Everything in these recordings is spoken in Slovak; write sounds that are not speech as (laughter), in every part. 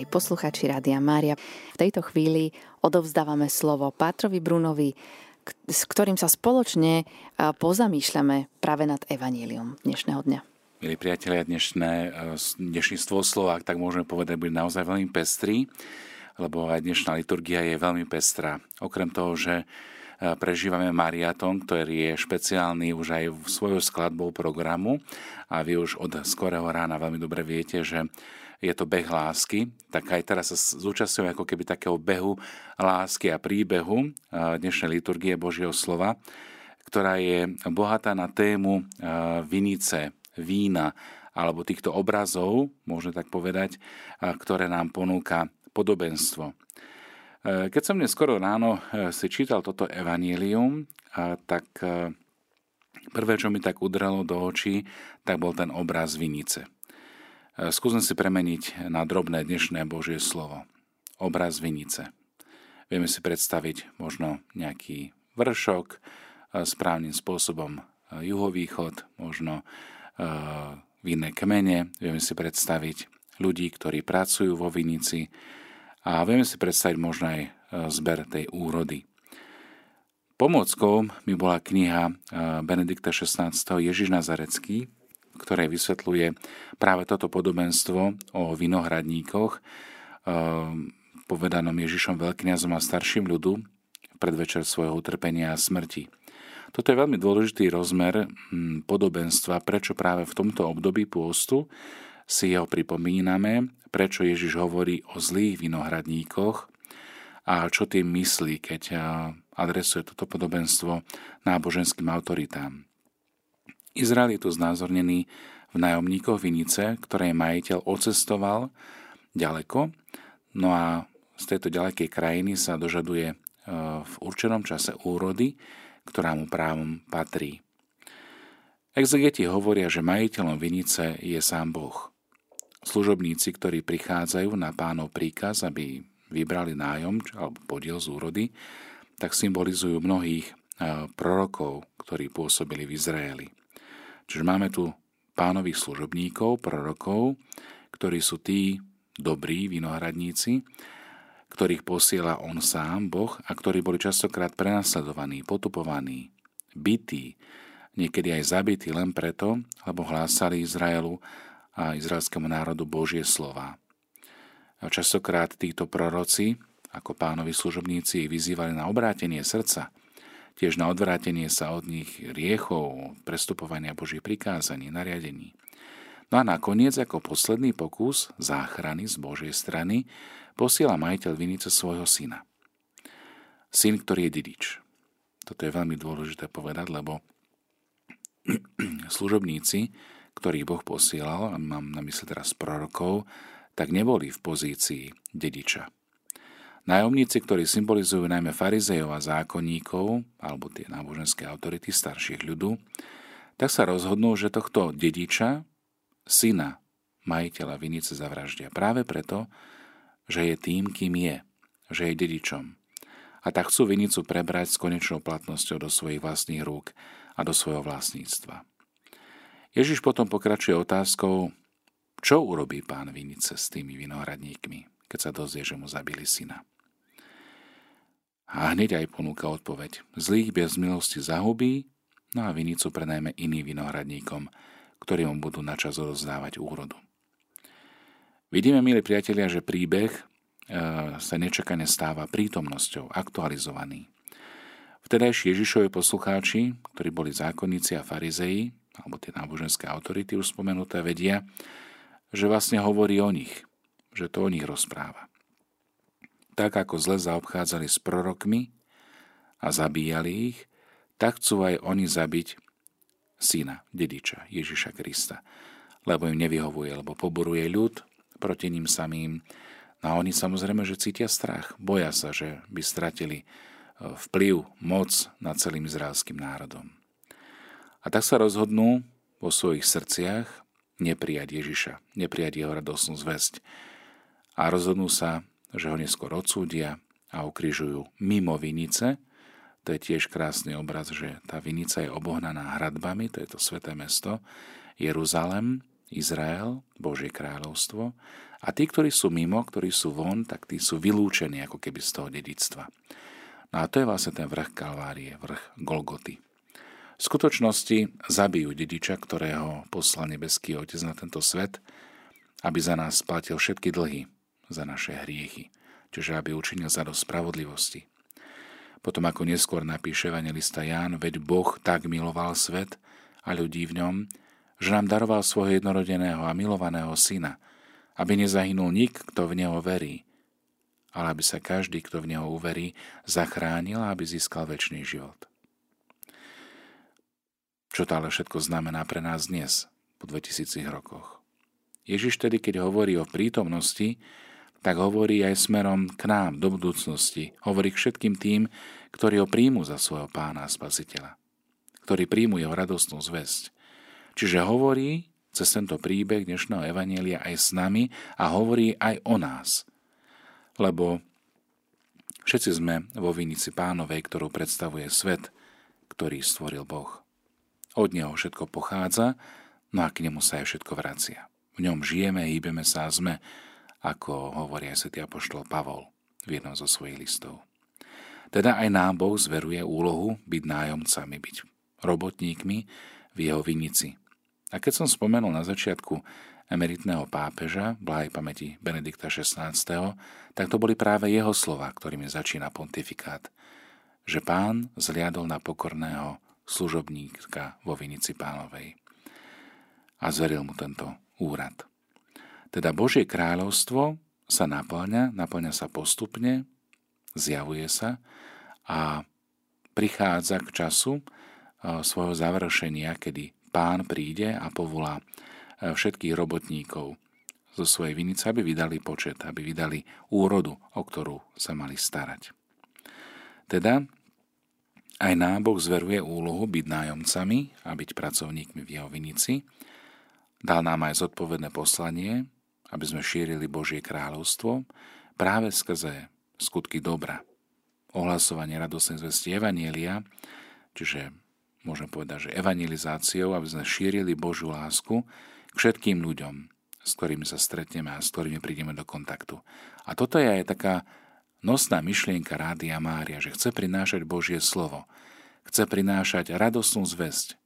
aj posluchači Rádia Mária. V tejto chvíli odovzdávame slovo Pátrovi Brunovi, s ktorým sa spoločne pozamýšľame práve nad Evanílium dnešného dňa. Milí priatelia, dnešné, dnešný slova, tak môžeme povedať, bude naozaj veľmi pestrý, lebo aj dnešná liturgia je veľmi pestrá. Okrem toho, že prežívame mariaton, ktorý je špeciálny už aj svojou skladbou programu a vy už od skorého rána veľmi dobre viete, že je to beh lásky, tak aj teraz sa zúčastňujem ako keby takého behu lásky a príbehu dnešnej liturgie Božieho slova, ktorá je bohatá na tému vinice, vína alebo týchto obrazov, môžeme tak povedať, ktoré nám ponúka podobenstvo. Keď som dnes skoro ráno si čítal toto evanílium, tak prvé, čo mi tak udrelo do očí, tak bol ten obraz vinice. Skúsim si premeniť na drobné dnešné Božie slovo. Obraz vinice. Vieme si predstaviť možno nejaký vršok, správnym spôsobom juhovýchod, možno vinné kmene. Vieme si predstaviť ľudí, ktorí pracujú vo vinici, a vieme si predstaviť možno aj e, zber tej úrody. Pomockou mi bola kniha e, Benedikta XVI. Ježiš Nazarecký, ktoré vysvetľuje práve toto podobenstvo o vinohradníkoch, e, povedanom Ježišom veľkňazom a starším ľudu predvečer svojho utrpenia a smrti. Toto je veľmi dôležitý rozmer podobenstva, prečo práve v tomto období pôstu si ho pripomíname, prečo Ježiš hovorí o zlých vinohradníkoch a čo tým myslí, keď adresuje toto podobenstvo náboženským autoritám. Izrael je tu znázornený v nájomníkoch vinice, ktoré majiteľ ocestoval ďaleko, no a z tejto ďalekej krajiny sa dožaduje v určenom čase úrody, ktorá mu právom patrí. Exegeti hovoria, že majiteľom vinice je sám Boh. Služobníci, ktorí prichádzajú na pánov príkaz, aby vybrali nájom alebo podiel z úrody, tak symbolizujú mnohých prorokov, ktorí pôsobili v Izraeli. Čiže máme tu pánových služobníkov, prorokov, ktorí sú tí dobrí vinohradníci, ktorých posiela on sám, Boh, a ktorí boli častokrát prenasledovaní, potupovaní, bytí, niekedy aj zabití len preto, lebo hlásali Izraelu a izraelskému národu Božie slova. A častokrát títo proroci, ako pánovi služobníci, vyzývali na obrátenie srdca, tiež na odvrátenie sa od nich riechov, prestupovania Božích prikázaní, nariadení. No a nakoniec, ako posledný pokus záchrany z Božej strany, posiela majiteľ vinice svojho syna. Syn, ktorý je didič. Toto je veľmi dôležité povedať, lebo (clears throat) služobníci ktorých Boh posielal, a mám na mysli teraz prorokov, tak neboli v pozícii dediča. Nájomníci, ktorí symbolizujú najmä farizejov a zákonníkov, alebo tie náboženské autority starších ľudu, tak sa rozhodnú, že tohto dediča, syna, majiteľa vinice zavraždia práve preto, že je tým, kým je, že je dedičom. A tak chcú vinicu prebrať s konečnou platnosťou do svojich vlastných rúk a do svojho vlastníctva. Ježiš potom pokračuje otázkou, čo urobí pán Vinice s tými vinohradníkmi, keď sa dozvie, že mu zabili syna. A hneď aj ponúka odpoveď. Zlých bez milosti zahubí, no a vinicu prenajme iným vinohradníkom, ktorí mu budú načas rozdávať úrodu. Vidíme, milí priatelia, že príbeh e, sa nečakane stáva prítomnosťou, aktualizovaný. Vtedajší Ježišovi poslucháči, ktorí boli zákonníci a farizeji, alebo tie náboženské autority už spomenuté vedia, že vlastne hovorí o nich, že to o nich rozpráva. Tak ako zle zaobchádzali s prorokmi a zabíjali ich, tak chcú aj oni zabiť syna, dediča Ježiša Krista, lebo im nevyhovuje, lebo poboruje ľud proti ním samým. No a oni samozrejme, že cítia strach, boja sa, že by stratili e, vplyv, moc nad celým izraelským národom. A tak sa rozhodnú vo svojich srdciach neprijať Ježiša, neprijať jeho radosnú zväzť. A rozhodnú sa, že ho neskôr odsúdia a ukrižujú mimo vinice. To je tiež krásny obraz, že tá vinica je obohnaná hradbami, to je to sveté mesto, Jeruzalem, Izrael, Božie kráľovstvo, a tí, ktorí sú mimo, ktorí sú von, tak tí sú vylúčení ako keby z toho dedictva. No a to je vlastne ten vrch Kalvárie, vrch Golgoty. V skutočnosti zabijú dediča, ktorého poslal nebeský Otec na tento svet, aby za nás splatil všetky dlhy, za naše hriechy, čiže aby učinil za do spravodlivosti. Potom ako neskôr napíše evangelista Ján, veď Boh tak miloval svet a ľudí v ňom, že nám daroval svojho jednorodeného a milovaného syna, aby nezahynul nik, kto v neho verí, ale aby sa každý, kto v Neho uverí, zachránil a aby získal väčší život. Čo to ale všetko znamená pre nás dnes, po 2000 rokoch? Ježiš tedy, keď hovorí o prítomnosti, tak hovorí aj smerom k nám do budúcnosti. Hovorí k všetkým tým, ktorí ho príjmu za svojho pána a spasiteľa. Ktorí príjmu jeho radostnú zväzť. Čiže hovorí cez tento príbeh dnešného Evanielia aj s nami a hovorí aj o nás lebo všetci sme vo vinici pánovej, ktorú predstavuje svet, ktorý stvoril Boh. Od neho všetko pochádza, no a k nemu sa aj všetko vracia. V ňom žijeme, hýbeme sa a sme, ako hovorí aj svätý apoštol Pavol v jednom zo svojich listov. Teda aj nám Boh zveruje úlohu byť nájomcami, byť robotníkmi v jeho vinici. A keď som spomenul na začiatku emeritného pápeža, blahej pamäti Benedikta XVI, tak to boli práve jeho slova, ktorými začína pontifikát, že pán zliadol na pokorného služobníka vo Vinici pánovej a zveril mu tento úrad. Teda Božie kráľovstvo sa naplňa, naplňa sa postupne, zjavuje sa a prichádza k času svojho završenia, kedy pán príde a povolá všetkých robotníkov zo svojej vinice, aby vydali počet, aby vydali úrodu, o ktorú sa mali starať. Teda aj nám Boh zveruje úlohu byť nájomcami a byť pracovníkmi v jeho vinici. Dal nám aj zodpovedné poslanie, aby sme šírili Božie kráľovstvo práve skrze skutky dobra. Ohlasovanie radosnej zvesti Evanielia, čiže môžem povedať, že evangelizáciou, aby sme šírili Božiu lásku, k všetkým ľuďom, s ktorými sa stretneme a s ktorými prídeme do kontaktu. A toto je aj taká nosná myšlienka Rádia Mária, že chce prinášať Božie slovo, chce prinášať radosnú zväzť,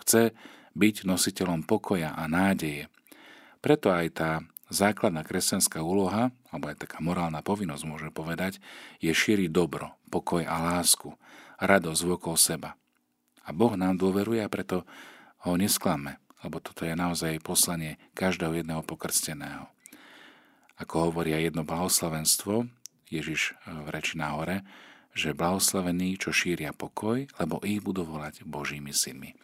chce byť nositeľom pokoja a nádeje. Preto aj tá základná kresťanská úloha, alebo aj taká morálna povinnosť, môžeme povedať, je šíriť dobro, pokoj a lásku, radosť vokol seba. A Boh nám dôveruje a preto ho nesklame lebo toto je naozaj poslanie každého jedného pokrsteného. Ako hovorí aj jedno blahoslavenstvo, Ježiš v reči na hore, že blahoslavení, čo šíria pokoj, lebo ich budú volať Božími synmi.